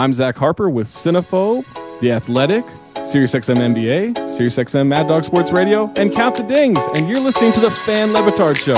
I'm Zach Harper with Cinephobe, The Athletic, SiriusXM NBA, SiriusXM Mad Dog Sports Radio, and Count the Dings. And you're listening to the Fan Le Batard Show.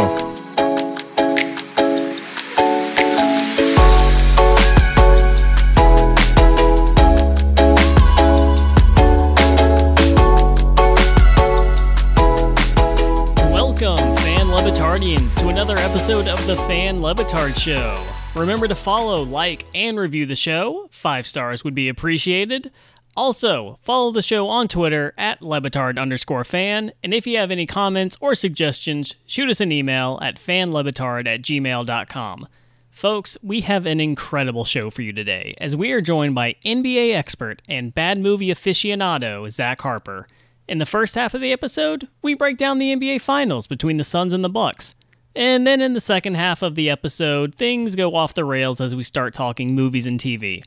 Welcome, Fan Levitardians, to another episode of the Fan Le Batard Show. Remember to follow, like, and review the show. Five stars would be appreciated. Also, follow the show on Twitter at Lebitard underscore fan. And if you have any comments or suggestions, shoot us an email at fanlebitard at gmail.com. Folks, we have an incredible show for you today, as we are joined by NBA expert and bad movie aficionado Zach Harper. In the first half of the episode, we break down the NBA Finals between the Suns and the Bucks. And then in the second half of the episode, things go off the rails as we start talking movies and TV.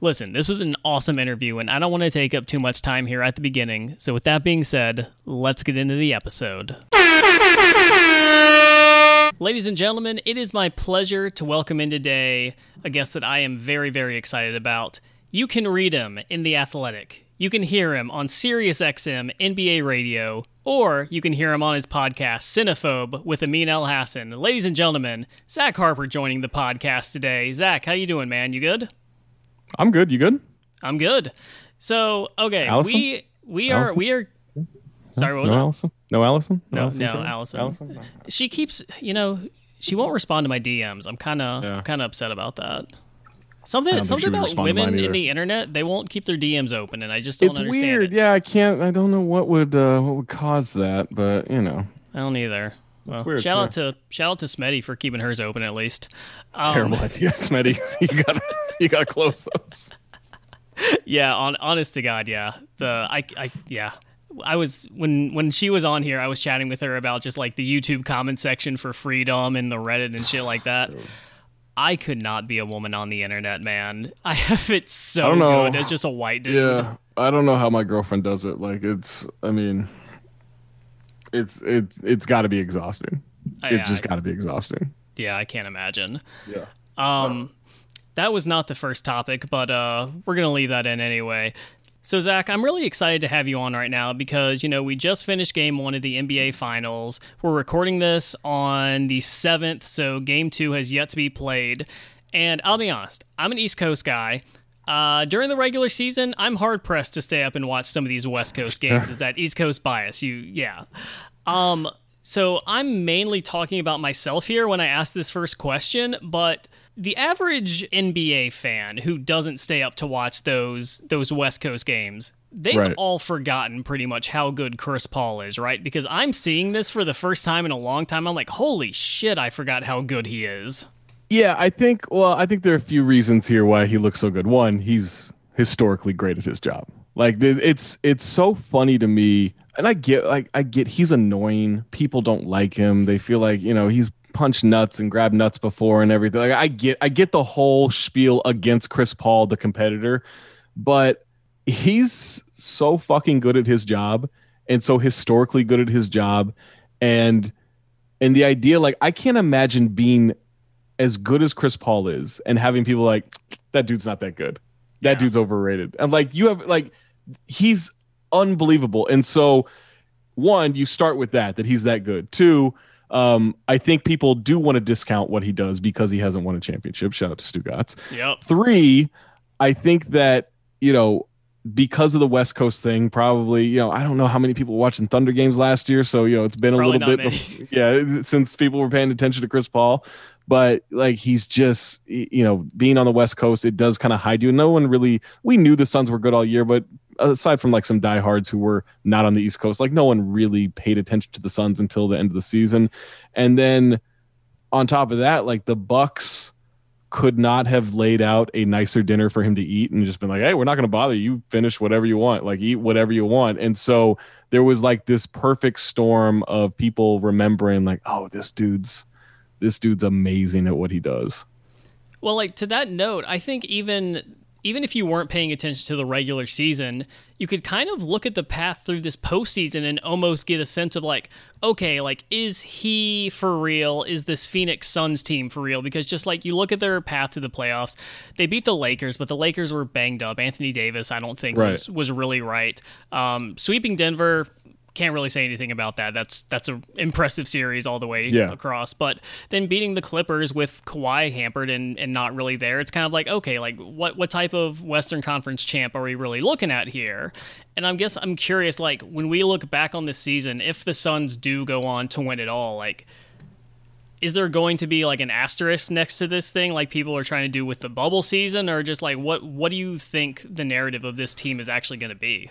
Listen, this was an awesome interview, and I don't want to take up too much time here at the beginning. So, with that being said, let's get into the episode. Ladies and gentlemen, it is my pleasure to welcome in today a guest that I am very, very excited about. You can read him in The Athletic. You can hear him on SiriusXM NBA Radio, or you can hear him on his podcast, Cinephobe, with Amin Elhassan. Ladies and gentlemen, Zach Harper joining the podcast today. Zach, how you doing, man? You good? I'm good. You good? I'm good. So, okay, Allison? we we are Allison? we are. Sorry, what was no, that? Allison? No, Allison? No, Allison no, Taylor? Allison. Allison? She keeps, you know, she won't respond to my DMs. I'm kind of Yeah. kind of upset about that. Something Sounds something about respond to mine women in the internet, they won't keep their DMs open, and I just don't It's understand weird. it. Yeah, I can't. I don't know what would uh, what would cause that, but you know, I don't either. Well, weird, shout yeah. out to shout out to Smetty for keeping hers open at least. Um, terrible idea, Smitty. you got you got to close those. Yeah, on honest to God, yeah. The I I yeah. I was when when she was on here, I was chatting with her about just like the YouTube comment section for freedom and the Reddit and shit like that. I could not be a woman on the internet, man. I have it I so don't know. good as just a white dude. Yeah, I don't know how my girlfriend does it. Like it's, I mean, it's it's it's got to be exhausting. I- It's just got to be exhausting. yeah, I can't imagine. Yeah. Um, that was not the first topic, but uh, we're gonna leave that in anyway. So Zach, I'm really excited to have you on right now because you know we just finished Game One of the NBA Finals. We're recording this on the seventh, so Game Two has yet to be played. And I'll be honest, I'm an East Coast guy. Uh, during the regular season, I'm hard pressed to stay up and watch some of these West Coast games. Is that East Coast bias? You, yeah. Um, so I'm mainly talking about myself here when I ask this first question, but the average NBA fan who doesn't stay up to watch those those West Coast games, they've Right. all forgotten pretty much how good Chris Paul is, right? Because I'm seeing this for the first time in a long time. I'm like, holy shit, I forgot how good he is. Yeah, I think. Well, I think there are a few reasons here why he looks so good. One, he's historically great at his job. Like it's it's so funny to me, and I get like I get he's annoying. People don't like him. They feel like you know he's punched nuts and grabbed nuts before and everything. Like I get I get the whole spiel against Chris Paul, the competitor, but he's so fucking good at his job and so historically good at his job, and and the idea like I can't imagine being as good as Chris Paul is and having people like that dude's not that good. That Yeah. dude's overrated. And like you have like he's unbelievable. And so one, you start with that that he's that good. Two, um, I think people do want to discount what he does because he hasn't won a championship. Shout out to Stugotz. Yep. Three, I think that, you know, because of the West Coast thing, probably, you know, I don't know how many people were watching Thunder games last year. So, you know, it's been a little bit, many. bef- yeah, since people were paying attention to Chris Paul. But like, he's just, you know, being on the West Coast, it does kind of hide you. No one really, we knew the Suns were good all year, but aside from like some diehards who were not on the East Coast, like no one really paid attention to the Suns until the end of the season. And then on top of that, like the Bucks could not have laid out a nicer dinner for him to eat and just been like, hey, we're not going to bother you. Finish whatever you want, like eat whatever you want. And so there was like this perfect storm of people remembering, like, oh, this dude's this dude's amazing at what he does. Well, like to that note, I think even even if you weren't paying attention to the regular season, you could kind of look at the path through this postseason and almost get a sense of like, okay, like, is he for real? Is this Phoenix Suns team for real? Because just like you look at their path to the playoffs, they beat the Lakers, but the Lakers were banged up. Anthony Davis, I don't think, right. was, was really right. Um, sweeping Denver, can't really say anything about that. That's that's an impressive series all the way yeah. across. But then beating the Clippers with Kawhi hampered and, and not really there, it's kind of like okay, like what what type of Western Conference champ are we really looking at here? And I guess I'm curious, like when we look back on this season, if the Suns do go on to win it all, like is there going to be like an asterisk next to this thing like people are trying to do with the bubble season or just like what what do you think the narrative of this team is actually going to be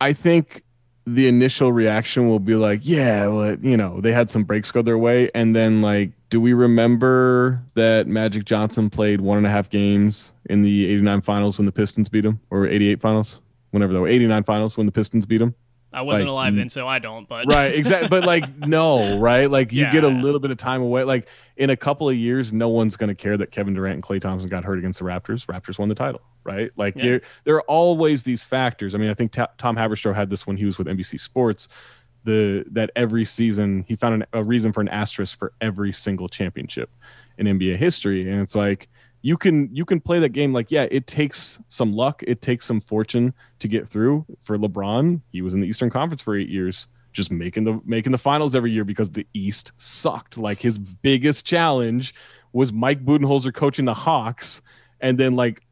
i think the initial reaction will be like, yeah, well, you know, they had some breaks go their way. And then, like, do we remember that Magic Johnson played one and a half games in the 89 finals when the Pistons beat him, or 88 finals? Whenever they were 89 finals when the Pistons beat him? I wasn't like, alive then, so I don't. But right, exactly. But like, no, right? Like, you yeah. get a little bit of time away. Like, in a couple of years, no one's going to care that Kevin Durant and Klay Thompson got hurt against the Raptors. Raptors won the title, right? Like, yeah. there are always these factors. I mean, I think t- Tom Haberstroh had this when he was with NBC Sports. The that every season he found an, a reason for an asterisk for every single championship in NBA history, and it's like you can you can play that game like yeah it takes some luck it takes some fortune to get through. For lebron he was in the eastern conference for eight years just making the making the finals every year because the east sucked. Like his biggest challenge was mike budenholzer coaching the hawks and then like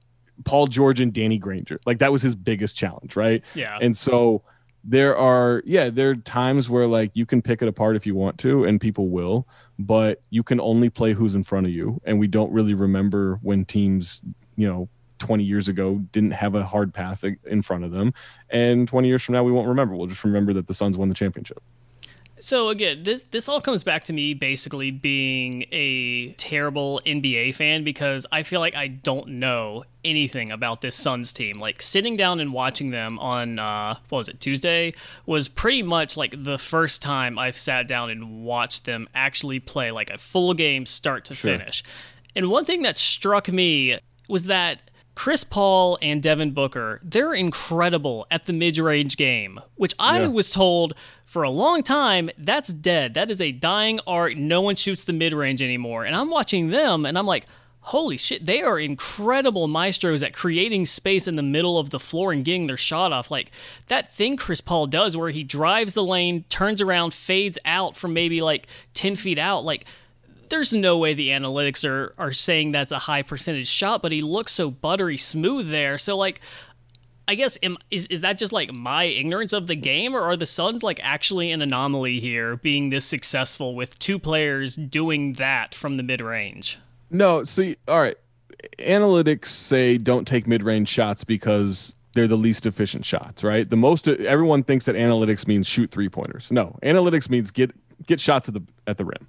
paul george and danny granger. Like that was his biggest challenge right? Yeah. And so there are yeah there are times where like you can pick it apart if you want to and people will but you can only play who's in front of you. And we don't really remember when teams you know 20 years ago didn't have a hard path in front of them. And 20 years from now we won't remember. We'll just remember that the suns won the championship so again, this this all comes back to me basically being a terrible NBA fan because I feel like I don't know anything about this Suns team. Like sitting down and watching them on uh, what was it Tuesday was pretty much like the first time I've sat down and watched them actually play like a full game start to sure. finish. And one thing that struck me was that Chris Paul and Devin Booker, they're incredible at the mid range game, which I yeah. was told for a long time, that's dead. That is a dying art. No one shoots the mid range anymore. And I'm watching them and I'm like, holy shit, they are incredible maestros at creating space in the middle of the floor and getting their shot off. Like that thing Chris Paul does where he drives the lane, turns around, fades out from maybe like 10 feet out. Like, there's no way the analytics are, are saying that's a high percentage shot, but he looks so buttery smooth there. So, like, I guess am, is is that just like my ignorance of the game, or are the Suns like actually an anomaly here, being this successful with two players doing that from the mid range? No, see, all right. Analytics say don't take mid range shots because they're the least efficient shots, right? The most everyone thinks that analytics means shoot three pointers. No, analytics means get get shots at the at the rim.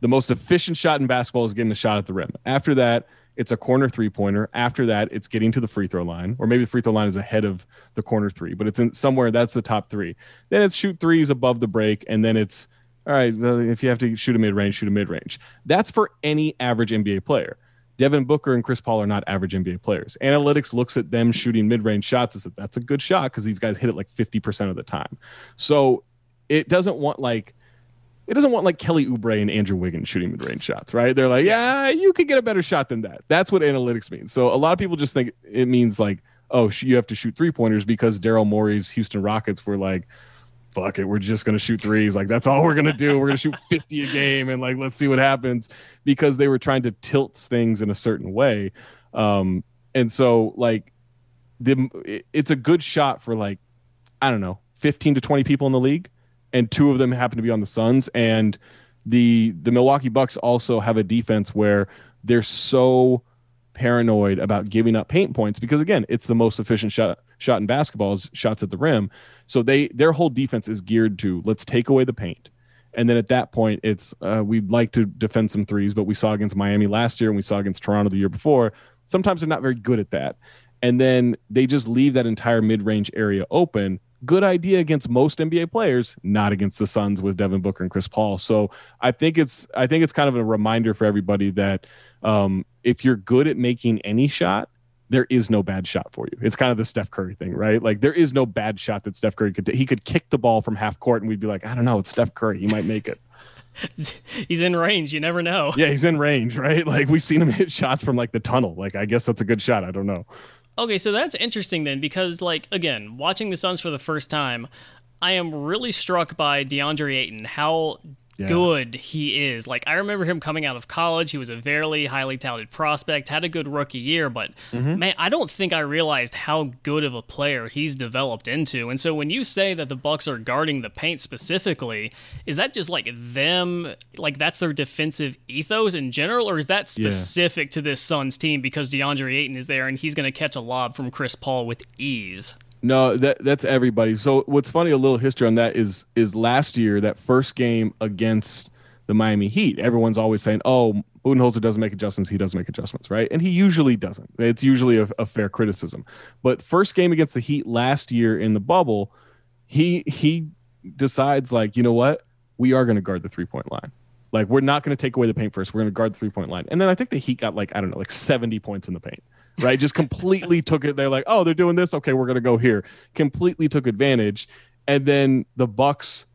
The most efficient shot in basketball is getting a shot at the rim. After that, it's a corner three pointer. After that, it's getting to the free throw line, or maybe the free throw line is ahead of the corner three, but it's in somewhere that's the top three. Then it's shoot threes above the break, and then it's all right. If you have to shoot a mid range, shoot a mid range. That's for any average NBA player. Devin Booker and Chris Paul are not average NBA players. Analytics looks at them shooting mid range shots and says that's a good shot because these guys hit it like 50% of the time. So it doesn't want like it doesn't want like Kelly Oubre and Andrew Wiggins shooting mid range shots, right? They're like, yeah, you could get a better shot than that. That's what analytics means. So a lot of people just think it means like, oh, you have to shoot three pointers because Daryl Morey's Houston Rockets were like, fuck it, we're just gonna shoot threes. Like that's all we're gonna do. We're gonna shoot 50 a game and like let's see what happens because they were trying to tilt things in a certain way. Um, and so like the it's a good shot for like I don't know 15 to 20 people in the league and two of them happen to be on the Suns. And the the Milwaukee Bucks also have a defense where they're so paranoid about giving up paint points because again, it's the most efficient shot shot in basketball is shots at the rim. So they their whole defense is geared to let's take away the paint. And then at that point, it's uh, we'd like to defend some threes, but we saw against Miami last year and we saw against Toronto the year before. Sometimes they're not very good at that. And then they just leave that entire mid range area open good idea against most NBA players, not against the Suns with Devin Booker and Chris Paul. So I think it's I think it's kind of a reminder for everybody that um, if you're good at making any shot, there is no bad shot for you. It's kind of the Steph Curry thing, right? Like there is no bad shot that Steph Curry could. He could kick the ball from half court, and we'd be like, I don't know, it's Steph Curry. He might make it. he's in range. You never know. Yeah, he's in range, right? Like we've seen him hit shots from like the tunnel. Like I guess that's a good shot. I don't know. Okay, so that's interesting then, because like again, watching the Suns for the first time, I am really struck by DeAndre Ayton. How yeah. good he is. Like I remember him coming out of college, he was a very highly touted prospect, had a good rookie year, but mm-hmm. man, I don't think I realized how good of a player he's developed into. And so when you say that the Bucks are guarding the paint specifically, is that just like them like that's their defensive ethos in general or is that specific yeah. to this Suns team because DeAndre Ayton is there and he's going to catch a lob from Chris Paul with ease? No, that that's everybody. So what's funny, a little history on that is is last year that first game against the Miami Heat. Everyone's always saying, "Oh, Budenholzer doesn't make adjustments. He doesn't make adjustments, right?" And he usually doesn't. It's usually a, a fair criticism. But first game against the Heat last year in the bubble, he he decides like, you know what, we are going to guard the three point line. Like we're not going to take away the paint first. We're going to guard the three point line. And then I think the Heat got like I don't know, like seventy points in the paint right? Just completely took it. They're like, oh, they're doing this. Okay, we're gonna go here. Completely took advantage, and then the Bucks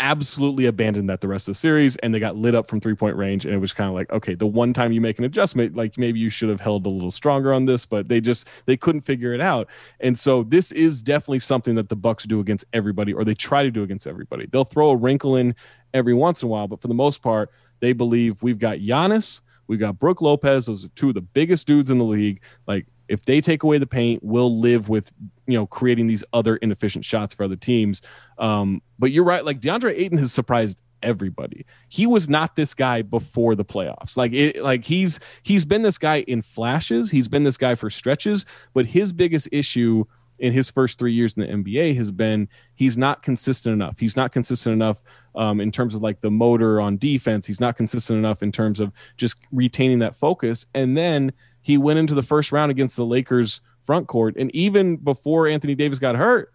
absolutely abandoned that the rest of the series, and they got lit up from three point range. And it was kind of like, okay, the one time you make an adjustment, like maybe you should have held a little stronger on this, but they just they couldn't figure it out. And so this is definitely something that the Bucks do against everybody, or they try to do against everybody. They'll throw a wrinkle in every once in a while, but for the most part, they believe we've got Giannis we got Brook Lopez. Those are two of the biggest dudes in the league. Like if they take away the paint, we'll live with you know creating these other inefficient shots for other teams. Um, but you're right. Like DeAndre Ayton has surprised everybody. He was not this guy before the playoffs. Like it, like he's he's been this guy in flashes. He's been this guy for stretches. But his biggest issue in his first three years in the NBA has been he's not consistent enough. He's not consistent enough um, in terms of like the motor on defense. He's not consistent enough in terms of just retaining that focus. And then he went into the first round against the Lakers front court, and even before Anthony Davis got hurt,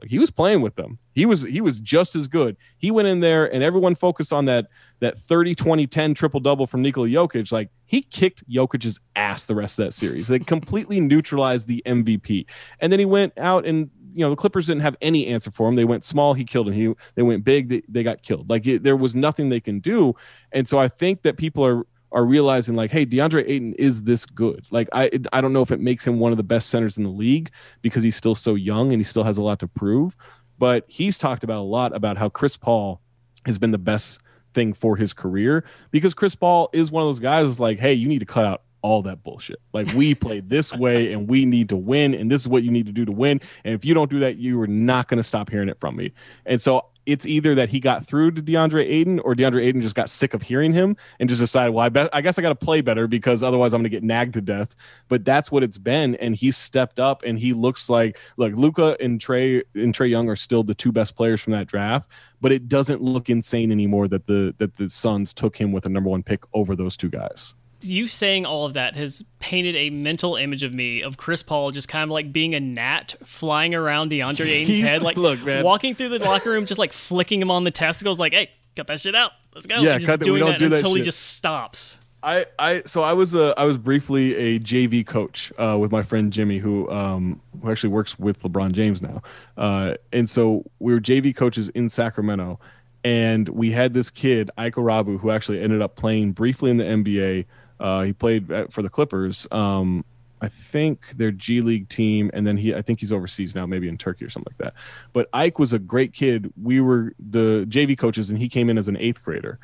like he was playing with them. He was he was just as good. He went in there and everyone focused on that that 30 20 10 triple double from Nikola Jokic. Like he kicked Jokic's ass the rest of that series. They completely neutralized the MVP. And then he went out and you know the Clippers didn't have any answer for him. They went small, he killed him. He they went big, they, they got killed. Like it, there was nothing they can do. And so I think that people are are realizing like, hey, DeAndre Ayton is this good. Like I I don't know if it makes him one of the best centers in the league because he's still so young and he still has a lot to prove. But he's talked about a lot about how Chris Paul has been the best thing for his career because Chris Paul is one of those guys that's like, hey, you need to cut out all that bullshit. Like we play this way and we need to win and this is what you need to do to win. And if you don't do that, you are not going to stop hearing it from me. And so it's either that he got through to DeAndre Ayton or DeAndre Ayton just got sick of hearing him and just decided, well, I, bet, I guess I got to play better because otherwise I'm going to get nagged to death. But that's what it's been, and he's stepped up and he looks like look, Luka and Trae and Trae Young are still the two best players from that draft, but it doesn't look insane anymore that the that the Suns took him with a number one pick over those two guys you saying all of that has painted a mental image of me of Chris Paul just kind of like being a gnat flying around DeAndre Ayton's head, like look, man. walking through the locker room, just like flicking him on the testicles, like, "Hey, cut that shit out, let's go." Yeah, and just doing that do until that he just stops. I, I so I was a I was briefly a JV coach uh, with my friend Jimmy who um who actually works with LeBron James now, uh, and so we were JV coaches in Sacramento, and we had this kid Ike Rabu who actually ended up playing briefly in the NBA. Uh, he played for the Clippers. Um, I think their G League team, and then he I think he's overseas now, maybe in Turkey or something like that. But Ike was a great kid. We were the JV coaches, and he came in as an eighth grader,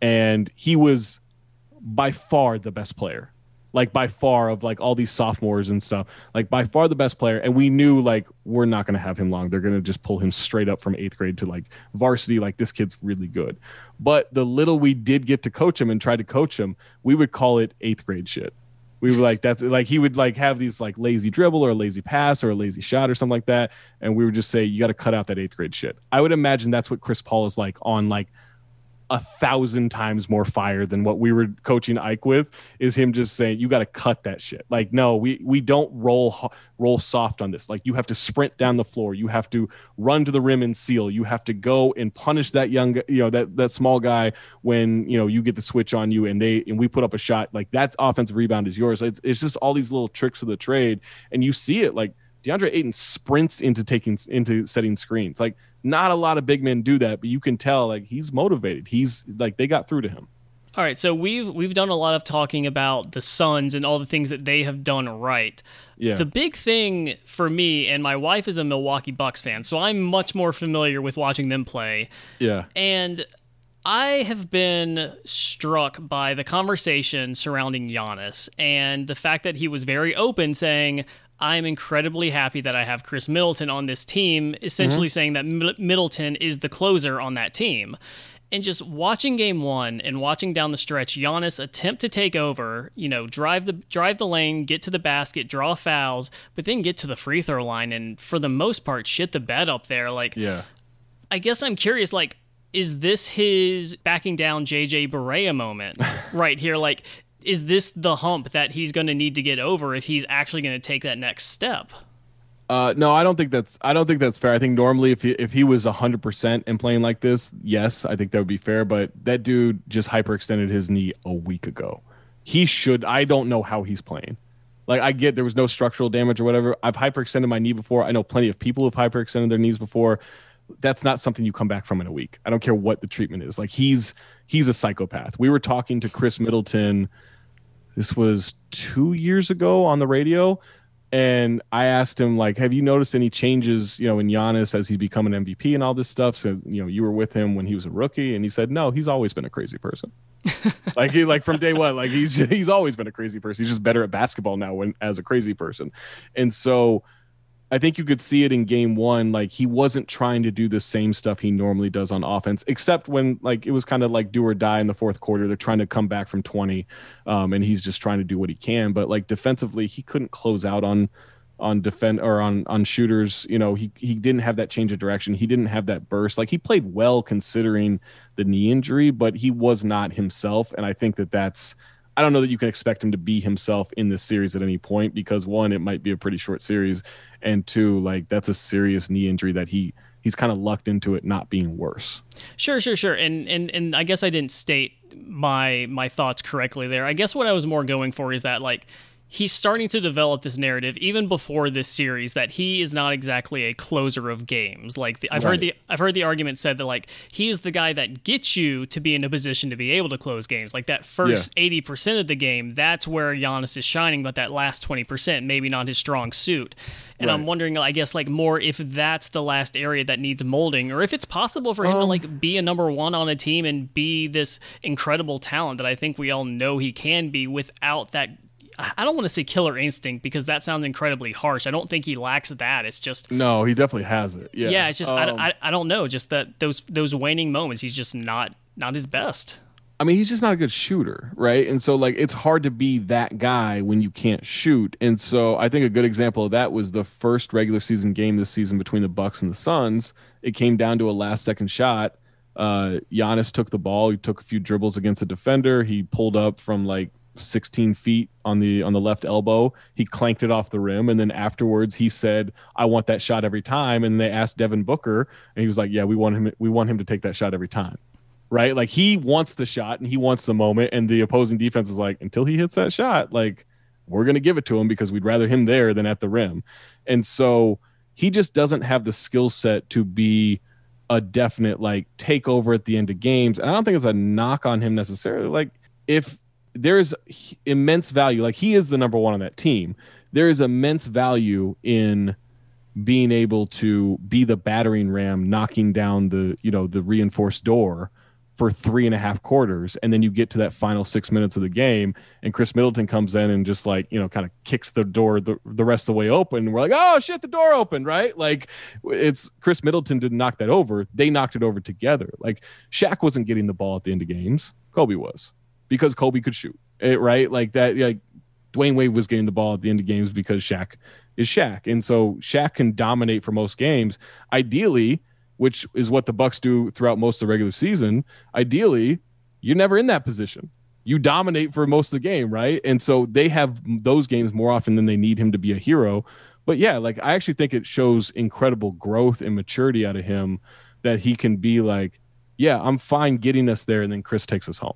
and he was by far the best player like by far of like all these sophomores and stuff like by far the best player. And we knew like we're not going to have him long. They're going to just pull him straight up from eighth grade to like varsity. Like this kid's really good. But the little we did get to coach him and try to coach him we would call it eighth grade shit. We were like that's like he would like have these like lazy dribble or a lazy pass or a lazy shot or something like that. And we would just say you got to cut out that eighth grade shit. I would imagine that's what chris paul is like on like a thousand times more fire than what we were coaching Ike with is him just saying you got to cut that shit. Like no, we we don't roll roll soft on this. Like you have to sprint down the floor, you have to run to the rim and seal, you have to go and punish that young you know that that small guy when you know you get the switch on you and they and we put up a shot like that offensive rebound is yours. It's it's just all these little tricks of the trade and you see it like DeAndre Ayton sprints into taking into setting screens. Like not a lot of big men do that, but you can tell like he's motivated. He's like they got through to him. All right, so we've we've done a lot of talking about the Suns and all the things that they have done right. Yeah. The big thing for me and my wife is a Milwaukee Bucks fan, so I'm much more familiar with watching them play. Yeah. And I have been struck by the conversation surrounding Giannis and the fact that he was very open saying, I'm incredibly happy that I have Khris Middleton on this team, essentially mm-hmm. saying that Middleton is the closer on that team. And just watching game one and watching down the stretch, Giannis attempt to take over, you know, drive the drive the lane, get to the basket, draw fouls, but then get to the free throw line and for the most part shit the bed up there. Like Yeah. I guess I'm curious, like, is this his backing down JJ Barea moment right here? Like, is this the hump that he's going to need to get over if he's actually going to take that next step? Uh, no, I don't think that's. I don't think that's fair. I think normally, if he, if he was hundred percent and playing like this, yes, I think that would be fair. But that dude just hyperextended his knee a week ago. He should. I don't know how he's playing. Like I get there was no structural damage or whatever. I've hyperextended my knee before. I know plenty of people who have hyperextended their knees before. That's not something you come back from in a week. I don't care what the treatment is. Like he's he's a psychopath. We were talking to Khris Middleton this was two years ago on the radio. And I asked him, like, have you noticed any changes, you know, in Giannis as he's become an MVP and all this stuff? So, you know, you were with him when he was a rookie, and he said, no, he's always been a crazy person. like, he, like from day one, like he's he's always been a crazy person. He's just better at basketball now when as a crazy person. And so, I think you could see it in game one. Like he wasn't trying to do the same stuff he normally does on offense, except when like it was kind of like do or die in the fourth quarter. They're trying to come back from 20, um, and he's just trying to do what he can. But like defensively, he couldn't close out on on defend or on on shooters. You know, he he didn't have that change of direction. He didn't have that burst. Like he played well considering the knee injury, but he was not himself. And I think that that's I don't know that you can expect him to be himself in this series at any point because one, it might be a pretty short series, and two, like that's a serious knee injury that he he's kind of lucked into it not being worse. Sure, sure, sure. And and and I guess I didn't state my my thoughts correctly there. I guess what I was more going for is that like he's starting to develop this narrative even before this series that he is not exactly a closer of games. Like the, I've right. heard the I've heard the argument said that like he's the guy that gets you to be in a position to be able to close games. Like that first eighty yeah. percent of the game, that's where Giannis is shining, but that last twenty percent maybe not his strong suit. And right. I'm wondering, I guess, like more if that's the last area that needs molding, or if it's possible for him um, to like be a number one on a team and be this incredible talent that I think we all know he can be without that I don't want to say killer instinct because that sounds incredibly harsh. I don't think he lacks that. It's just no, he definitely has it. Yeah, yeah. It's just um, I, I, I don't know. Just that those those waning moments, he's just not not his best. I mean, he's just not a good shooter, right? And so like it's hard to be that guy when you can't shoot. And so I think a good example of that was the first regular season game this season between the Bucks and the Suns. It came down to a last second shot. Uh Giannis took the ball, he took a few dribbles against a defender, he pulled up from like 16 feet on the on the left elbow. He clanked it off the rim, and then afterwards he said, "I want that shot every time." And they asked Devin Booker, and he was like, "Yeah, we want him. We want him to take that shot every time." Right? Like he wants the shot and he wants the moment, and the opposing defense is like, until he hits that shot, like we're gonna give it to him because we'd rather him there than at the rim. And so he just doesn't have the skill set to be a definite like takeover at the end of games. And I don't think it's a knock on him necessarily. Like if there is immense value. Like he is the number one on that team. There is immense value in being able to be the battering ram, knocking down the you know the reinforced door for three and a half quarters, and then you get to that final six minutes of the game, and Khris Middleton comes in and just like you know kind of kicks the door the, the rest of the way open. We're like, oh shit, the door opened, right? Like it's Khris Middleton didn't knock that over; they knocked it over together. Like Shaq wasn't getting the ball at the end of games, Kobe was because Kobe could shoot, it, right? Like that, like Dwyane Wade was getting the ball at the end of games because Shaq is Shaq, and so Shaq can dominate for most games. Ideally, which is what the Bucks do throughout most of the regular season, ideally, you're never in that position. You dominate for most of the game, right? And so they have those games more often than they need him to be a hero. But yeah, like I actually think it shows incredible growth and maturity out of him that he can be like, yeah, I'm fine getting us there, and then Chris takes us home.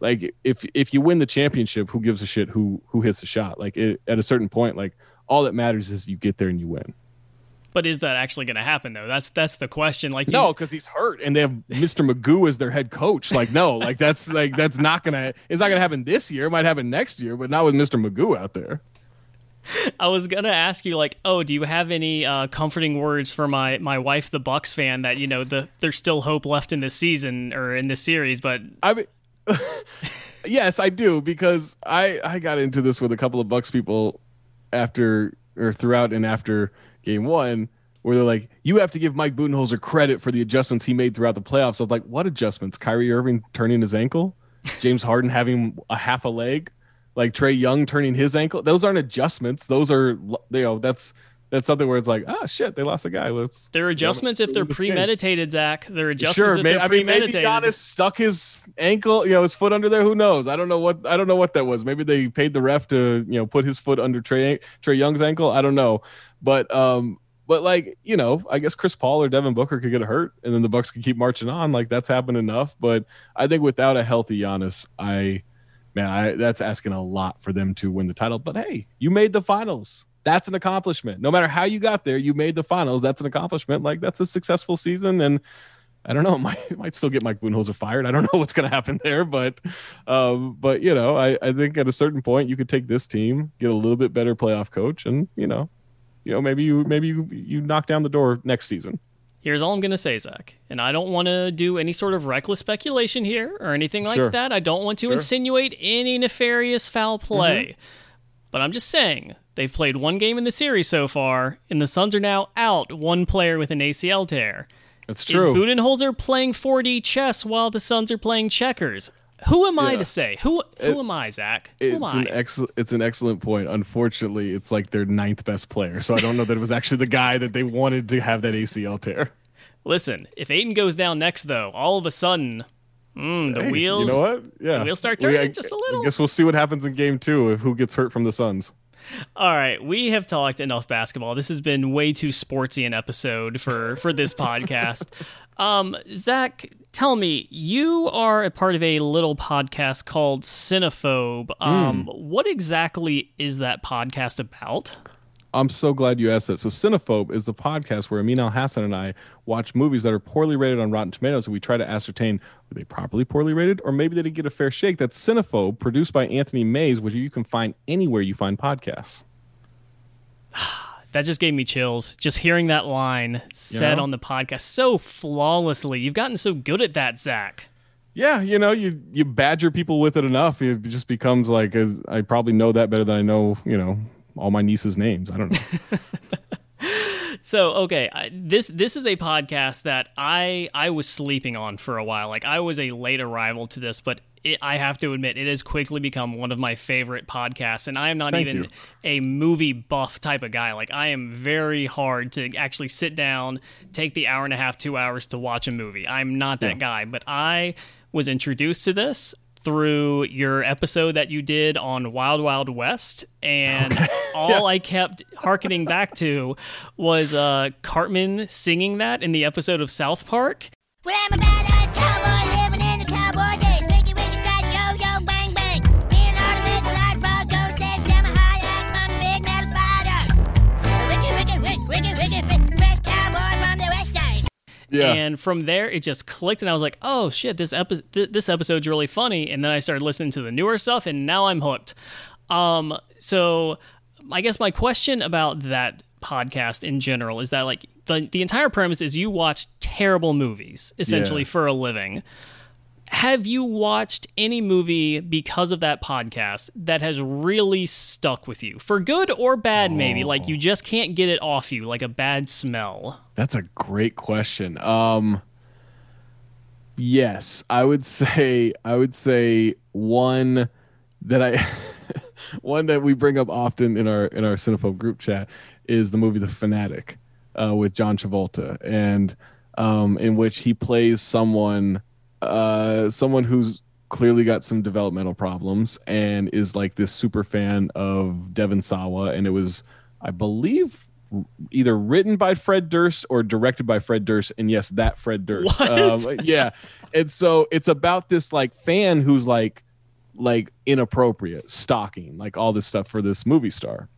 Like if if you win the championship, who gives a shit who who hits the shot? Like it, at a certain point, like all that matters is you get there and you win. But is that actually going to happen though? That's that's the question. Like no, because he's hurt, and they have Mr. Magoo as their head coach. Like no, like that's like that's not gonna. It's not gonna happen this year. It might happen next year, but not with Mr. Magoo out there. I was gonna ask you like, oh, do you have any uh, comforting words for my my wife, the Bucks fan, that you know the there's still hope left in this season or in this series? But I mean, yes, I do because I I got into this with a couple of Bucks people after or throughout and after game one where they're like, you have to give Mike Budenholzer credit for the adjustments he made throughout the playoffs. I was like, what adjustments? Kyrie Irving turning his ankle, James Harden having a half a leg, like Trae Young turning his ankle. Those aren't adjustments. Those are, you know, that's that's something where it's like, ah, shit, they lost a guy. Let's. They're adjustments if they're premeditated, Zach. They're adjustments sure, if they're I mean, maybe Giannis stuck his ankle, you know, his foot under there. Who knows? I don't know what I don't know what that was. Maybe they paid the ref to, you know, put his foot under Trey Trae Young's ankle. I don't know, but um, but like you know, I guess Chris Paul or Devin Booker could get hurt, and then the Bucks could keep marching on. Like that's happened enough. But I think without a healthy Giannis, I man, I, that's asking a lot for them to win the title. But hey, you made the finals that's an accomplishment. No matter how you got there, you made the finals. That's an accomplishment. Like that's a successful season. And I don't know, might might still get Mike Budenholzer fired. I don't know what's going to happen there, but um, but you know, I, I think at a certain point you could take this team, get a little bit better playoff coach, and you know, you know maybe you maybe you you knock down the door next season. Here's all I'm going to say, Zach. And I don't want to do any sort of reckless speculation here or anything like sure. that. I don't want to sure. insinuate any nefarious foul play. Mm-hmm. But I'm just saying, they've played one game in the series so far, and the Suns are now out one player with an ACL tear. That's true. Is Budenholzer playing 4D chess while the Suns are playing checkers? Who am I to say? Who who it, am I, Zach? Who it's am I? An ex- it's an excellent point. Unfortunately, it's like their ninth best player, so I don't know that it was actually the guy that they wanted to have that ACL tear. Listen, if Ayton goes down next, though, all of a sudden Mm, the hey, wheels. You know what? Yeah, the wheels start turning we, I, just a little. I guess we'll see what happens in game two if who gets hurt from the Suns. All right, we have talked enough basketball. This has been way too sportsy an episode for for this podcast. Um, Zach, tell me, you are a part of a little podcast called Cinephobe. Um, mm. what exactly is that podcast about? I'm so glad you asked that. So, Cinephobe is the podcast where Amin Elhassan and I watch movies that are poorly rated on Rotten Tomatoes, and we try to ascertain were they properly poorly rated, or maybe they didn't get a fair shake. That's Cinephobe, produced by Anthony Mays, which you can find anywhere you find podcasts. that just gave me chills. Just hearing that line said you know? on the podcast so flawlessly. You've gotten so good at that, Zach. Yeah, you know, you you badger people with it enough, it just becomes like as I probably know that better than I know, you know, all my nieces' names. I don't know. so okay, I, this this is a podcast that I I was sleeping on for a while. Like I was a late arrival to this, but it, I have to admit it has quickly become one of my favorite podcasts. And I am not Thank even you. a movie buff type of guy. Like I am very hard to actually sit down, take the hour and a half, two hours to watch a movie. I'm not that yeah. guy, but I was introduced to this through your episode that you did on Wild Wild West, and okay. all yeah. I kept harkening back to was uh, Cartman singing that in the episode of South Park. Yeah. And from there, it just clicked, and I was like, "Oh shit, this epi- th- this episode's really funny." And then I started listening to the newer stuff, and now I'm hooked. Um, so I guess my question about that podcast in general is that like the the entire premise is you watch terrible movies essentially yeah. for a living have you watched any movie because of that podcast that has really stuck with you? For good or bad oh. maybe. Like you just can't get it off you like a bad smell. That's a great question. Um yes i would say i would say one that i one that we bring up often in our in our cinephobe group chat is the movie the fanatic uh, with john travolta. And um, in which he plays someone uh, someone who's clearly got some developmental problems and is like this super fan of Devon Sawa, and it was, I believe, either written by Fred Durst or directed by Fred Durst, and yes, that Fred Durst. Um, yeah, and so it's about this like fan who's like like inappropriate, stalking, like all this stuff for this movie star,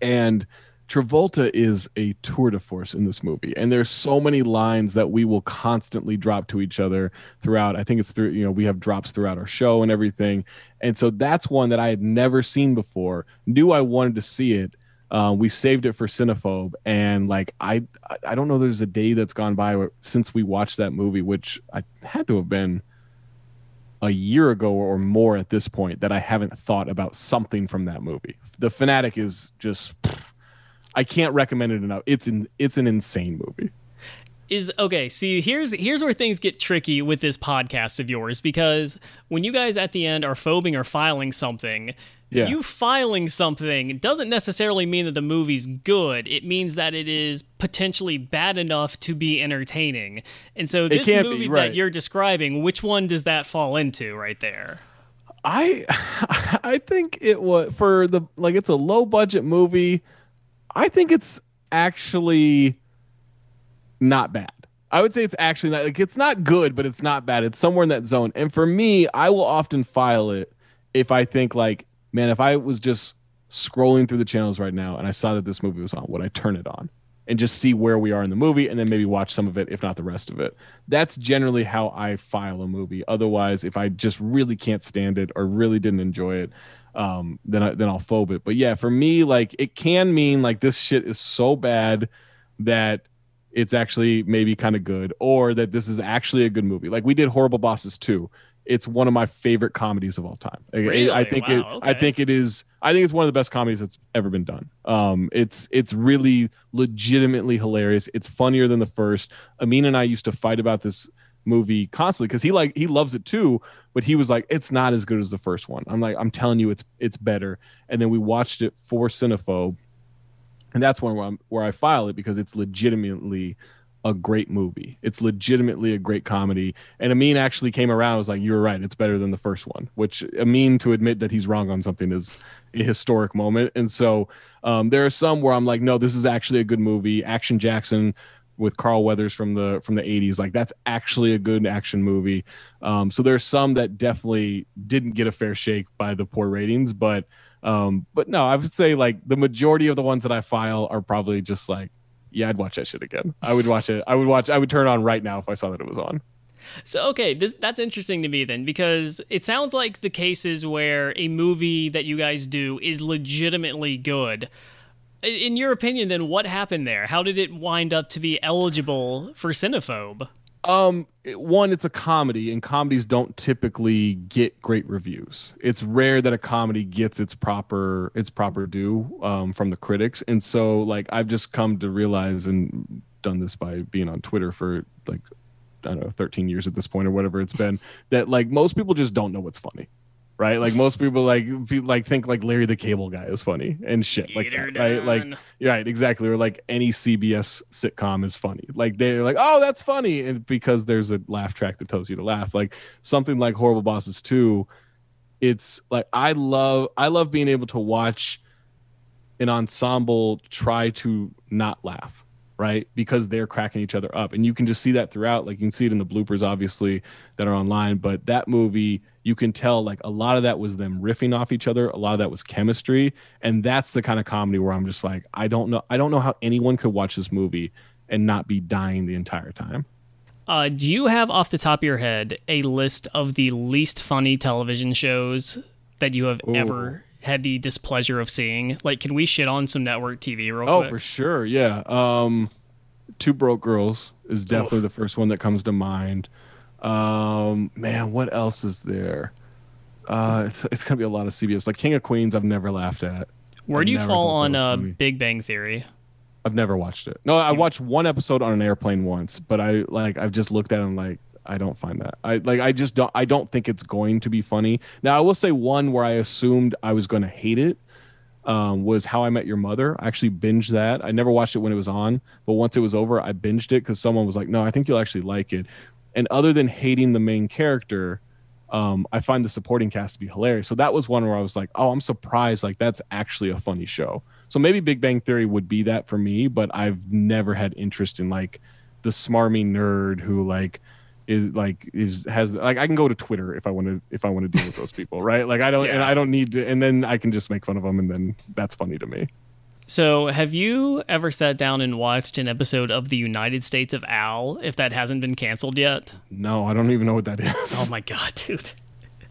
and Travolta is a tour de force in this movie, and there's so many lines that we will constantly drop to each other throughout. I think it's through you know we have drops throughout our show and everything, and so that's one that I had never seen before. Knew I wanted to see it. Uh, we saved it for Cinephobe, and like I I don't know, there's a day that's gone by since we watched that movie, which I had to have been a year ago or more at this point that I haven't thought about something from that movie. The Fanatic is just I can't recommend it enough. It's an it's an insane movie. Is okay. See, here's here's where things get tricky with this podcast of yours because when you guys at the end are phobing or filing something, yeah. you filing something doesn't necessarily mean that the movie's good. It means that it is potentially bad enough to be entertaining. And so this movie be, right. that you're describing, which one does that fall into right there? I I think it was for the like it's a low budget movie I think it's actually not bad. I would say it's actually not like it's not good, but it's not bad. It's somewhere in that zone. And for me, I will often file it if I think like, man, if I was just scrolling through the channels right now and I saw that this movie was on, would I turn it on and just see where we are in the movie and then maybe watch some of it, if not the rest of it? That's generally how I file a movie. Otherwise, if I just really can't stand it or really didn't enjoy it, um, then I, then I'll phobe it. But yeah, for me, like it can mean like this shit is so bad that it's actually maybe kind of good, or that this is actually a good movie. Like we did Horrible Bosses too. It's one of my favorite comedies of all time. Really? I think wow, it. Okay. I think it is. I think it's one of the best comedies that's ever been done. Um, it's it's really legitimately hilarious. It's funnier than the first. Amin and I used to fight about this movie constantly because he like he loves it too but he was like it's not as good as the first one. I'm like i'm telling you it's it's better. And then we watched it for cinephobe and that's one where, I'm, where i file it because it's legitimately a great movie. It's legitimately a great comedy. And amin actually came around and was like you were right it's better than the first one which amin to admit that he's wrong on something is a historic moment. And so um, there are some where i'm like no this is actually a good movie. Action jackson with Carl Weathers from the from the 80s. Like that's actually a good action movie. Um, so there's some that definitely didn't get a fair shake by the poor ratings, but um, but no, I would say like the majority of the ones that I file are probably just like, yeah, I'd watch that shit again. I would watch it. I would watch. I would turn on right now if I saw that it was on. So okay, this that's interesting to me then because it sounds like the cases where a movie that you guys do is legitimately good in your opinion, then what happened there? How did it wind up to be eligible for Cinephobe? Um, one, it's a comedy, and comedies don't typically get great reviews. It's rare that a comedy gets its proper its proper due um, from the critics, and so like I've just come to realize and done this by being on Twitter for like I don't know 13 years at this point or whatever it's been that like most people just don't know what's funny right? Like most people like like think like Larry the Cable Guy is funny and shit like that, right? Like right, exactly. Or like any CBS sitcom is funny. Like they're like, oh, that's funny, and because there's a laugh track that tells you to laugh. Like something like Horrible Bosses Two, it's like I love I love being able to watch an ensemble try to not laugh right? Because they're cracking each other up. And you can just see that throughout. Like you can see it in the bloopers, obviously, that are online. But that movie, you can tell like a lot of that was them riffing off each other. A lot of that was chemistry. And that's the kind of comedy where I'm just like, I don't know. I don't know how anyone could watch this movie and not be dying the entire time. Uh, do you have off the top of your head a list of the least funny television shows that you have Ooh. ever had the displeasure of seeing? Like, can we shit on some network TV real oh, quick? for sure. Yeah. Um, Two Broke Girls is definitely Oof. the first one that comes to mind. Um, man, what else is there? Uh, it's, it's gonna be a lot of CBS. Like King of Queens, I've never laughed at. Where I've do you fall on uh, Big Bang Theory? I've never watched it. No, I watched one episode on an airplane once, but I like I've just looked at it and like I don't find that. I like I just don't I don't think it's going to be funny. Now I will say one where I assumed I was going to hate it um, was How I Met Your Mother. I actually binged that. I never watched it when it was on, but once it was over, I binged it because someone was like, "No, I think you'll actually like it." And other than hating the main character, um, I find the supporting cast to be hilarious. So that was one where I was like, "Oh, I'm surprised! Like that's actually a funny show." So maybe Big Bang Theory would be that for me, but I've never had interest in like the smarmy nerd who like is like is has like I can go to Twitter if I want to if I want to deal with those people, right? Like I don't and I don't need to, and then I can just make fun of them, and then that's funny to me. So, have you ever sat down and watched an episode of The United States of Al, if that hasn't been canceled yet? No, I don't even know what that is. Oh my god, dude.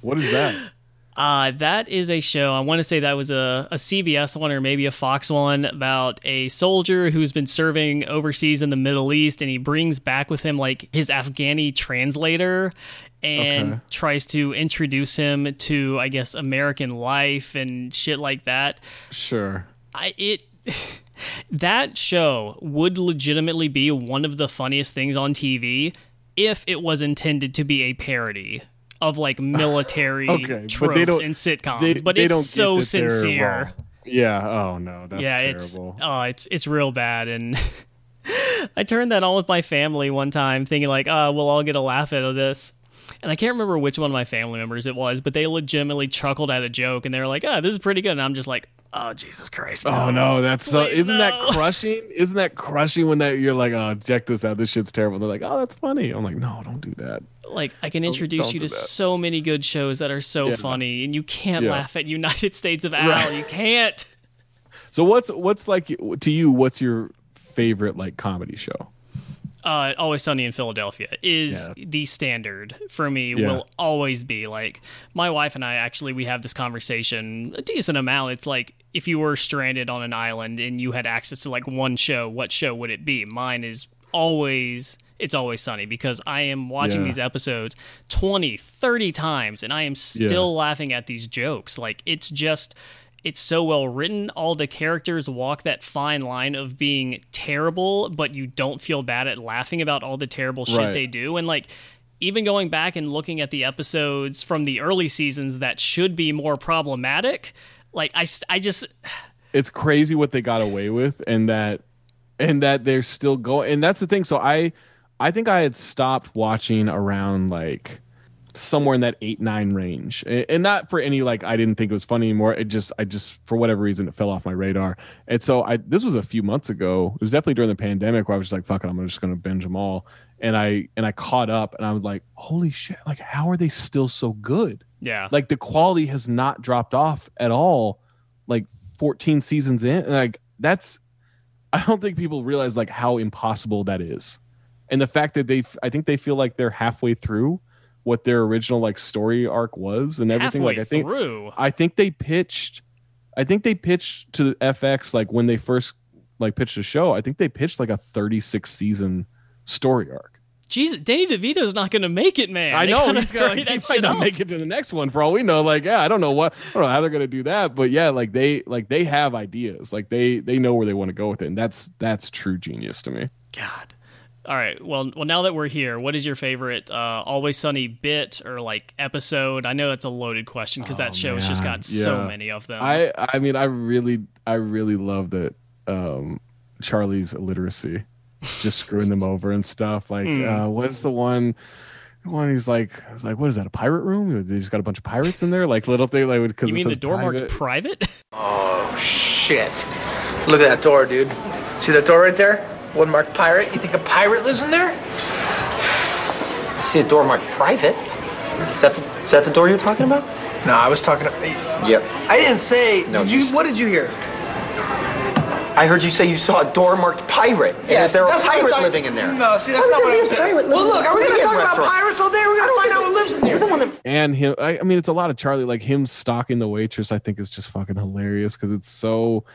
What is that? Uh, that is a show. I want to say that was a, a CBS one or maybe a Fox one about a soldier who's been serving overseas in the Middle East and he brings back with him like his Afghani translator and Okay. tries to introduce him to, I guess, American life and shit like that. Sure. I it that show would legitimately be one of the funniest things on TV if it was intended to be a parody of like military Okay, tropes and sitcoms. They, but they it's so get that they're sincere. Yeah. Oh no, that's yeah, terrible. it's oh, it's it's real bad and. I turned that on with my family one time, thinking like, "Oh, we'll all get a laugh out of this." And I can't remember which one of my family members it was, but they legitimately chuckled at a joke, and they were like, "Oh, this is pretty good." And I'm just like, "Oh, Jesus Christ!" Oh no, that's so. Please, Isn't no. that crushing? Isn't that crushing when that you're like, oh, check this out, this shit's terrible. they're like, oh, that's funny. I'm like, no, don't do that. like I can introduce don't you to that. so many good shows that are so Yeah. funny, and you can't Yeah. laugh at United States of Al. Right. You can't. So what's what's like to you? What's your favorite like comedy show? Uh, Always Sunny in Philadelphia is Yeah. the standard for me. Yeah. Will always be like my wife and I. Actually, we have this conversation a decent amount. It's like if you were stranded on an island and you had access to like one show, what show would it be? Mine is always it's always sunny because I am watching Yeah. these episodes 20, 30 times and I am still laughing at these jokes. Like it's just it's so well written. All the characters walk that fine line of being terrible, but you don't feel bad at laughing about all the terrible shit Right. they do. And like even going back and looking at the episodes from the early seasons that should be more problematic, like I, I just it's crazy what they got away with and that and that they're still going and that's the thing so i i think i had stopped watching around like somewhere in that eight nine range. And not for any like i didn't think it was funny anymore. It just i just for whatever reason it fell off my radar. And so i this was a few months ago. It was definitely during the pandemic where i was just like fuck it i'm just gonna binge them all. And i and i caught up and i was like holy shit like how are they still so good? Yeah. like the quality has not dropped off at all like 14 seasons in. And like that's i don't think people realize like how impossible that is. And the fact that they i think they feel like they're halfway through what their original like story arc was and everything halfway like i think through. i think they pitched i think they pitched to fx like when they first like pitched the show i think they pitched like a 36 season story arc Jesus, Danny DeVito's not going to make it, man. I know he's gonna hurry he might not up. make it to the next one for all we know. Like, yeah, I don't know what I don't know how they're gonna do that, but yeah, like they like they have ideas. Like they they know where they want to go with it, and that's that's true genius to me. God. All right. Well, well. Now that we're here, what is your favorite uh, Always Sunny bit or like episode? I know that's a loaded question because that Oh, has just man. got so many of them. I I mean I really I really love that um Charlie's illiteracy, just screwing them over and stuff. Like Hmm. uh what's the one one he's like I was like, what is that, a pirate room? They just got a bunch of pirates in there, like little thing like because you mean the door marked private? Oh, shit. Look at that door, dude. See that door right there? One marked pirate. You think a pirate lives in there? I see a door marked private. Is that the, is that the door you're talking about? No, I was talking. Yep. I didn't say. No, did you? just- What did you hear? I heard you say you saw a door marked pirate. And is there a that's what pirate thought- living in there? No, see, that's not what I'm saying. pirate Well, look, are we gonna Korean talk about pirates all day? We're gonna find out what lives in You're there. the one that. and him I, I mean it's a lot of charlie like him stalking the waitress i think is just fucking hilarious because it's so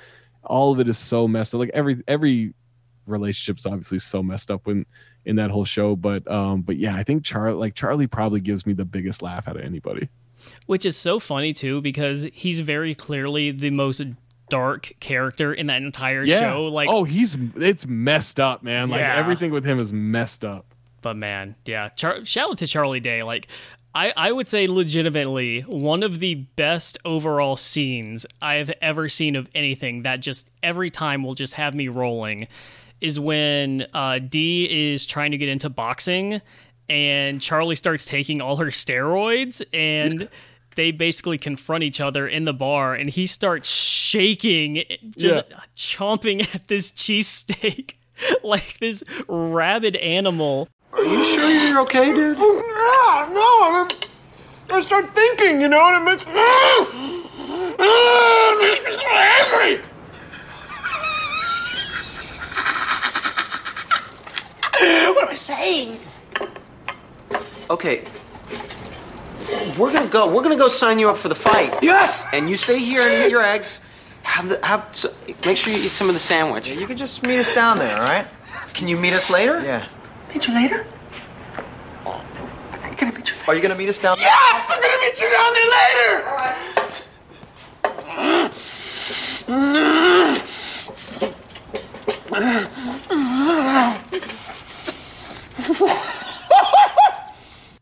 all of it is so messed up like every every relationship's obviously so messed up when in that whole show but um but yeah i think charlie like charlie probably gives me the biggest laugh out of anybody Which is so funny too because he's very clearly the most dark character in that entire show. Like, oh he's it's messed up man like Yeah. everything with him is messed up But man, yeah. Char- shout out to Charlie Day. Like, I, I would say legitimately one of the best overall scenes I've ever seen of anything that just every time will just have me rolling is when uh, Dee is trying to get into boxing and Charlie starts taking all her steroids and they basically confront each other in the bar and he starts shaking just Yeah. chomping at this cheesesteak like this rabid animal Are you sure you're okay, dude? Ah, no, I, I start thinking, you know, and it makes, ah, ah, it makes me so angry. what am I saying? Okay. We're gonna go. We're gonna go sign you up for the fight. Yes! And you stay here and eat your eggs. Have the have. s- Make sure you eat some of the sandwich. You can just meet us down there, all right? Can you meet us later? Yeah. Meet you later? Can I meet you? Are you gonna meet us down there? Yes! I'm gonna meet you down there later!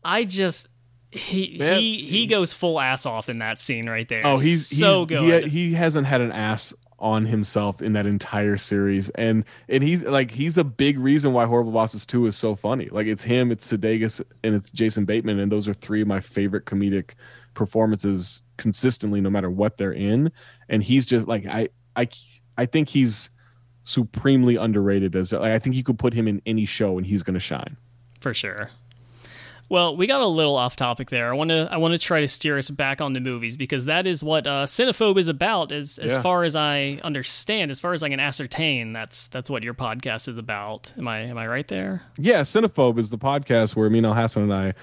I just he Man. he he goes full ass off in that scene right there. Oh, he's so he's, good. He, he hasn't had an ass on himself in that entire series, and and he's like he's a big reason why Horrible Bosses Two is so funny. Like it's him, it's Sudeikis, and it's Jason Bateman, and those are three of my favorite comedic performances consistently, no matter what they're in. And he's just like I I I think he's supremely underrated as like I think you could put him in any show and he's going to shine. for sure. Well, we got a little off topic there. I want to I want to try to steer us back on the movies because that is what uh, Cinephobe is about. As as Yeah. far as I understand, as far as I can ascertain, that's that's what your podcast is about. Am I am I right there? Yeah, Cinephobe is the podcast where Amin Elhassan and I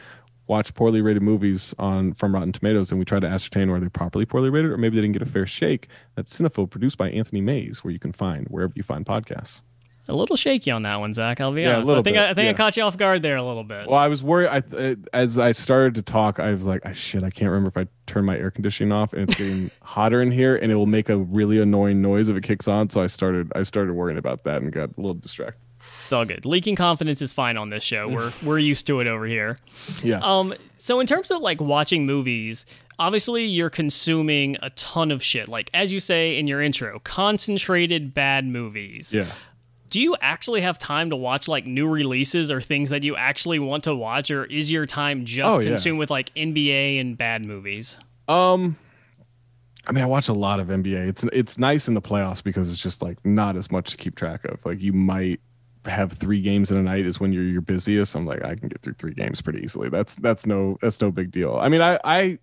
watch poorly rated movies on from Rotten Tomatoes, and we try to ascertain whether they're properly poorly rated or maybe they didn't get a fair shake. That's Cinephobe, produced by Anthony Mays, where you can find wherever you find podcasts. A little shaky on that one, Zach. I'll be Yeah, a honest. I little think bit, I, I think I caught you off guard there a little bit. Well, I was worried. I uh, as I started to talk, I was like, "Ah, "Shit, I can't remember if I turned my air conditioning off, and it's getting hotter in here, and it will make a really annoying noise if it kicks on." So I started, I started worrying about that and got a little distracted. It's all good. Leaking confidence is fine on this show. We're we're used to it over here. Yeah. Um, so in terms of like watching movies, obviously you're consuming a ton of shit. Like as you say in your intro, concentrated bad movies. yeah. Do you actually have time to watch like new releases or things that you actually want to watch, or is your time just Oh, yeah. consumed with like NBA and bad movies? Um, I mean, I watch a lot of NBA. It's it's nice in the playoffs because it's just like not as much to keep track of. Like you might have three games in a night is when you're your busiest. I'm like I can get through three games pretty easily. That's that's no that's no big deal. I mean, I I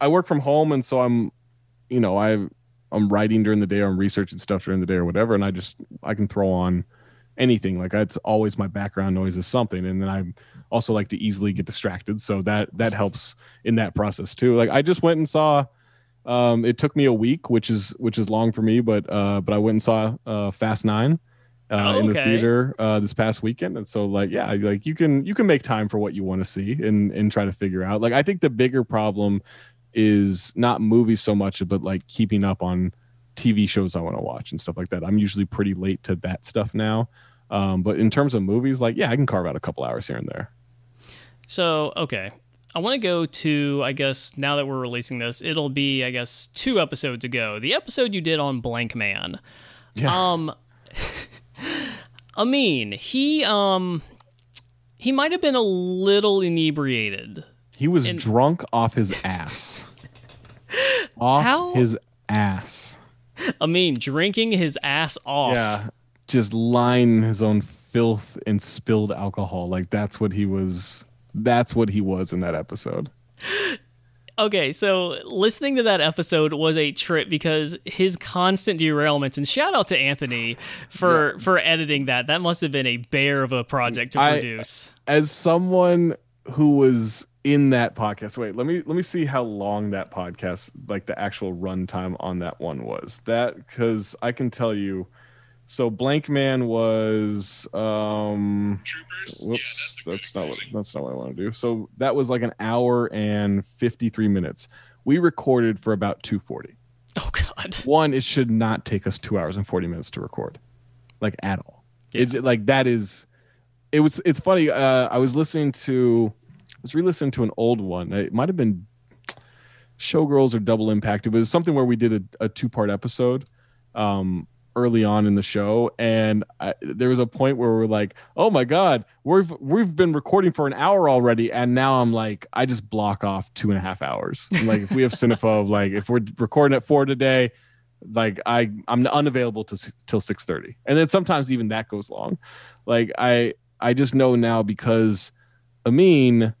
I work from home and so I'm, you know, I I'm writing during the day or I'm researching stuff during the day or whatever, and I just I can throw on anything. Like that's always my background noise is something, and then I also like to easily get distracted, so that that helps in that process too. Like I just went and saw. Um, it took me a week, which is which is long for me, but uh, but I went and saw uh, Fast Nine uh, Oh, in the theater uh, this past weekend, and so like yeah, like you can you can make time for what you want to see and and try to figure out. Like I think the bigger problem is not movies so much, but like keeping up on TV shows I want to watch and stuff like that. I'm usually pretty late to that stuff now. Um, but in terms of movies, like yeah, I can carve out a couple hours here and there. So, okay. I want to go to, I guess, now that we're releasing this, it'll be, I guess, two episodes ago. The episode you did on Blankman. Yeah. Um, Amin, he, um, he might have been a little inebriated. He was And- drunk off his ass. off How- his ass. Amin drinking his ass off. Yeah. Just lying his own filth and spilled alcohol. Like that's what he was that's what he was in that episode. Okay, so listening to that episode was a trip because his constant derailments and shout out to Anthony for for editing that. That must have been a bear of a project to I- produce. As someone who was in that podcast, wait, let me let me see how long that podcast, like the actual runtime on that one was. That because I can tell you so Blankman was um whoops that's, not what that's not what I want to do. So that was like an hour and 53 minutes. We recorded for about 240. Oh god. One, it should not take us 2 hours and 40 minutes to record. Like at all. It like that is it was it's funny uh I was listening to I was re-listening to an old one. It might have been Showgirls or Double Impact. It was something where we did a, a two-part episode um, early on in the show, and I, there was a point where we're like, "Oh my god, we've we've been recording for an hour already," and now I'm like, I just block off two and a half hours. Like if we have Cinephobe, like if we're recording at four today, like I I'm unavailable to till six thirty, and then sometimes even that goes long. Like I I just know now because Amin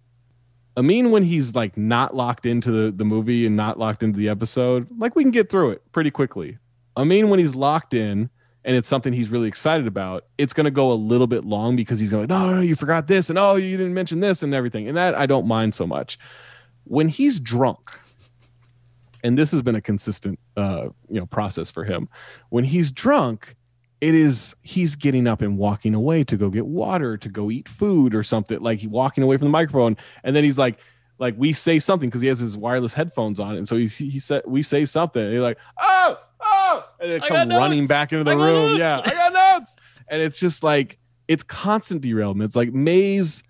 Amin when he's like not locked into the, the movie and not locked into the episode, like we can get through it pretty quickly. Amin when he's locked in and it's something he's really excited about, it's going to go a little bit long because he's going, no, no, no, you forgot this, and oh, you didn't mention this, and everything, and that I don't mind so much. When he's drunk, and this has been a consistent, uh, you know, process for him. When he's drunk, it is he's getting up and walking away to go get water, to go eat food or something, like he walking away from the microphone, and then he's like. Like we say something because he has his wireless headphones on, and so he, he said we say something. He's like, "Oh, oh!" And they I come running back into the room. notes. Yeah, I got notes, and it's just like it's constant derailment. It's like Maze.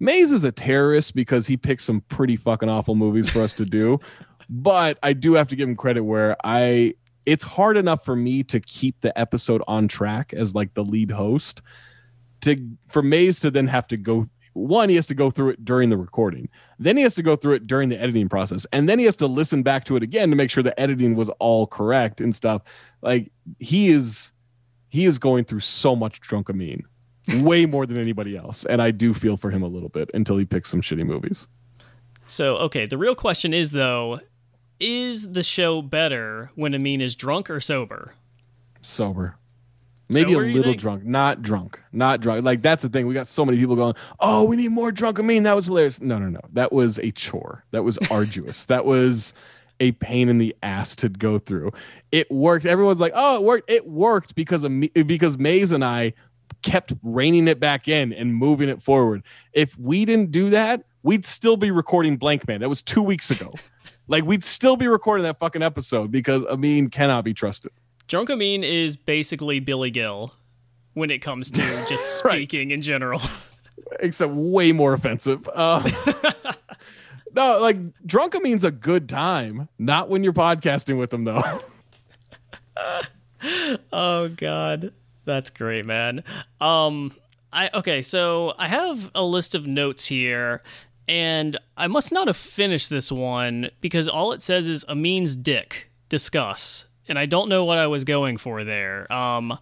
Maze is a terrorist because he picks some pretty fucking awful movies for us to do. but I do have to give him credit where I it's hard enough for me to keep the episode on track as like the lead host to for Maze to then have to go one he has to go through it during the recording. Then he has to go through it during the editing process. And then he has to listen back to it again to make sure the editing was all correct and stuff. Like he is he is going through so much drunk Amin way more than anybody else. And I do feel for him a little bit until he picks some shitty movies. So, okay, the real question is though, is the show better when Amin is drunk or sober? sober maybe a little drunk. Not drunk. Not drunk. Like that's the thing. We got so many people going oh we need more drunk Amin that was hilarious. No no no. That was a chore. That was arduous. That was a pain in the ass to go through. It worked. Everyone's like oh it worked. It worked because of me because Maze and I kept reining it back in and moving it forward. If we didn't do that we'd still be recording Blankman. That was two weeks ago. Like we'd still be recording that fucking episode because Amin cannot be trusted Drunk Amin is basically Billy Gill when it comes to just Right. speaking in general. except way more offensive. Uh, no, like drunk means a good time, not when you're podcasting with them though. Oh god. That's great, man. Um I okay, so I have a list of notes here and I must not have finished this one because all it says is Amin's dick. Discuss. And I don't know what I was going for there. Um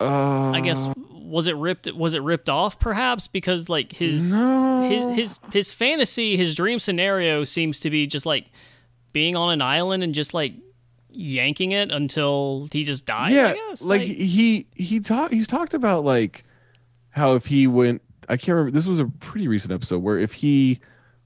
I guess was it ripped was it ripped off perhaps because like his his his his fantasy, his dream scenario seems to be just like being on an island and just like yanking it until he just dies. yeah, I guess. like, he he talked he's talked about like how if he went I can't remember this was a pretty recent episode where if he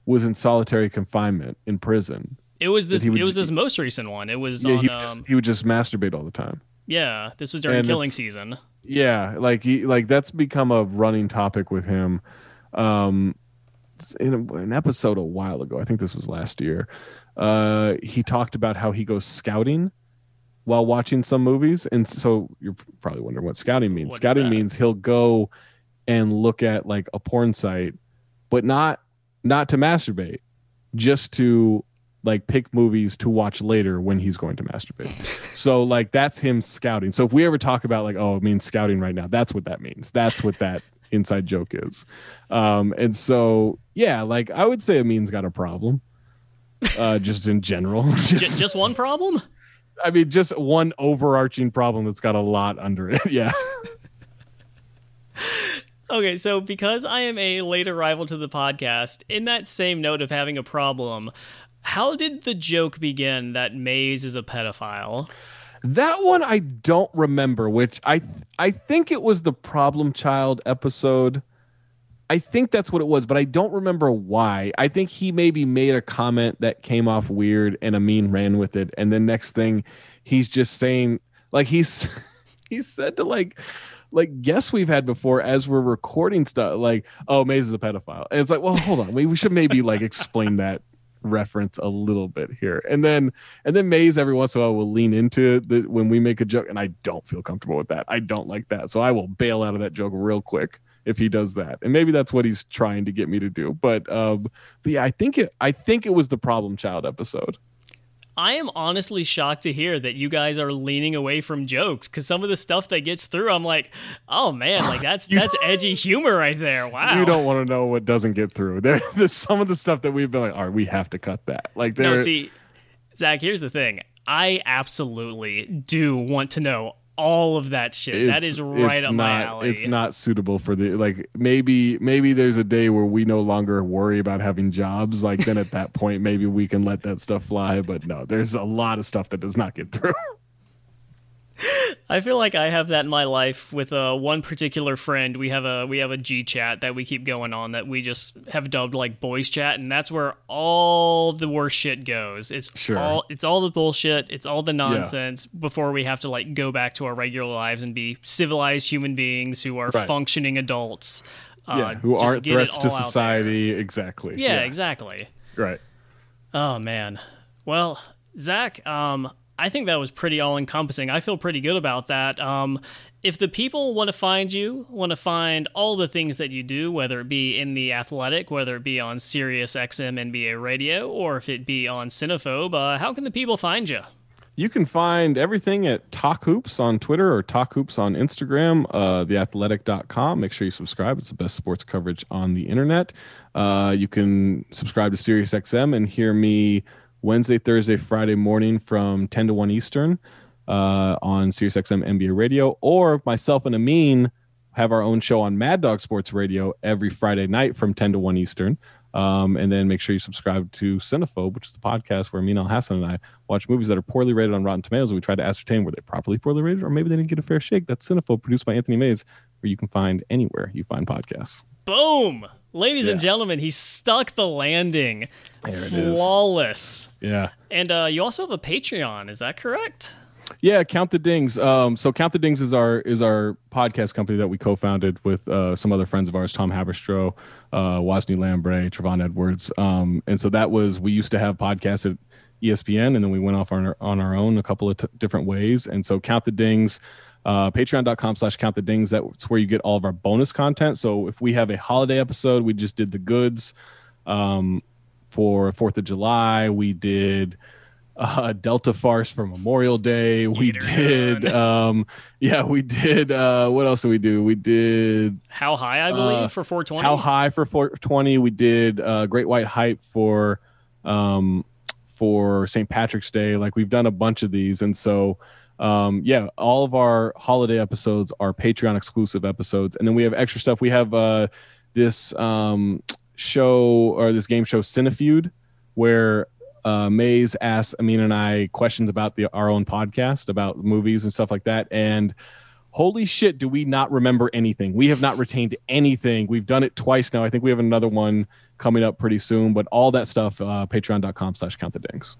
was in solitary confinement in prison, It was this. It was ju- this most recent one. It was yeah, on. he, would just, um, he would just masturbate all the time. yeah, this was during and killing season. Yeah, like he like that's become a running topic with him. Um, in a, an episode a while ago, I think this was last year. Uh, he talked about how he goes scouting while watching some movies, and so you're probably wondering what scouting means. What scouting means he'll go and look at like a porn site, but not not to masturbate, just to like pick movies to watch later when he's going to masturbate. So like that's him scouting. So if we ever talk about like oh it means scouting right now, that's what that means. That's what that inside joke is. Um and so yeah, like I would say Amin's got a problem. Uh just in general. Just, just one problem. I mean just one overarching problem that's got a lot under it. Yeah. Okay, so because I am a late arrival to the podcast, in that same note of having a problem, how did the joke begin that Maze is a pedophile? That one I don't remember, which I th- I think it was the problem child episode. I think that's what it was, but I don't remember why. I think he maybe made a comment that came off weird and Amin ran with it. And then next thing he's just saying like he's he said to like like guests we've had before as we're recording stuff like, oh, Maze is a pedophile. And it's like, well, hold on. We, we should maybe like explain that reference a little bit here. And then and then Maze every once in a while will lean into the when we make a joke, and I don't feel comfortable with that. I don't like that. So I will bail out of that joke real quick if he does that. And maybe that's what he's trying to get me to do. But um but yeah, I think it I think it was the problem child episode. I am honestly shocked to hear that you guys are leaning away from jokes because some of the stuff that gets through, I'm like, oh man, like that's that's edgy humor right there. Wow. You don't want to know what doesn't get through. There there's some of the stuff that we've been like, all right, we have to cut that. Like there No, see, Zach, here's the thing. I absolutely do want to know all of that shit. that it's- is right up my alley. It's not suitable for the like maybe maybe there's a day where we no longer worry about having jobs. Like then at that point maybe we can let that stuff fly. But no, there's a lot of stuff that does not get through. I feel like I have that in my life with uh, one particular friend. We have a we have a G chat that we keep going on that we just have dubbed like boys chat, and that's where all the worst shit goes. It's Sure. all it's all the bullshit. It's all the nonsense before we have to like go back to our regular lives and be civilized human beings who are Right. functioning adults. Uh, yeah, who aren't threats to all out there. society. Exactly. Yeah, exactly. Right. Oh man. Well, Zach, um, I think that was pretty all encompassing. I feel pretty good about that. Um, if the people want to find you, want to find all the things that you do, whether it be in the athletic, whether it be on Sirius XM NBA radio, or if it be on Cinephobe, uh, how can the people find you? You can find everything at Talk Hoops on Twitter or Talk Hoops on Instagram, uh, theathletic.com. Make sure you subscribe. It's the best sports coverage on the internet. Uh, you can subscribe to SiriusXM and hear me Wednesday, Thursday, Friday morning from 10 to 1 Eastern uh, on SiriusXM NBA radio, or myself and Amin have our own show on Mad Dog Sports Radio every Friday night from 10 to 1 Eastern. Um, and then make sure you subscribe to Cinephobe, which is the podcast where Amin Elhassan and I watch movies that are poorly rated on Rotten Tomatoes. And we try to ascertain were they properly poorly rated or maybe they didn't get a fair shake. That's Cinephobe, produced by Anthony Mays, where you can find anywhere you find podcasts. Boom! Ladies and gentlemen, he stuck the landing. There it is. Flawless. Yeah. And uh, you also have a Patreon, is that correct? Yeah, Count the Dings. Um, so Count the Dings is our is our podcast company that we co-founded with uh, some other friends of ours, Tom Haberstroh, uh, Wasney Lambre, Trevon Edwards. Um, and so that was we used to have podcasts at ESPN, and then we went off on our, on our own a couple of t- different ways. And so Count the Dings, uh, patreon.com slash count the dings. That's where you get all of our bonus content. So if we have a holiday episode, we just did the goods um, for Fourth of July. We did uh, Delta Farce for Memorial Day. We Gator did, um, yeah, we did. Uh, what else did we do? We did How high, I believe, Uh, for 420? How High for 420. We did uh, Great White Hype for um, for St. Patrick's Day. Like we've done a bunch of these, and so um, yeah, all of our holiday episodes are Patreon exclusive episodes, and then we have extra stuff. We have uh, this um, show or this game show Cinefeud, where uh, Mays asks Amin and I questions about the our own podcast about movies and stuff like that, and holy shit, do we not remember anything? We have not retained anything. We've done it twice now. I think we have another one coming up pretty soon, but all that stuff, uh, patreon.com slash count the dings.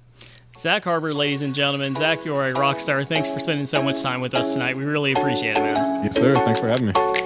Zach Harper, ladies and gentlemen. Zach, you are a rock star. Thanks for spending so much time with us tonight. We really appreciate it, man. Yes, sir. Thanks for having me.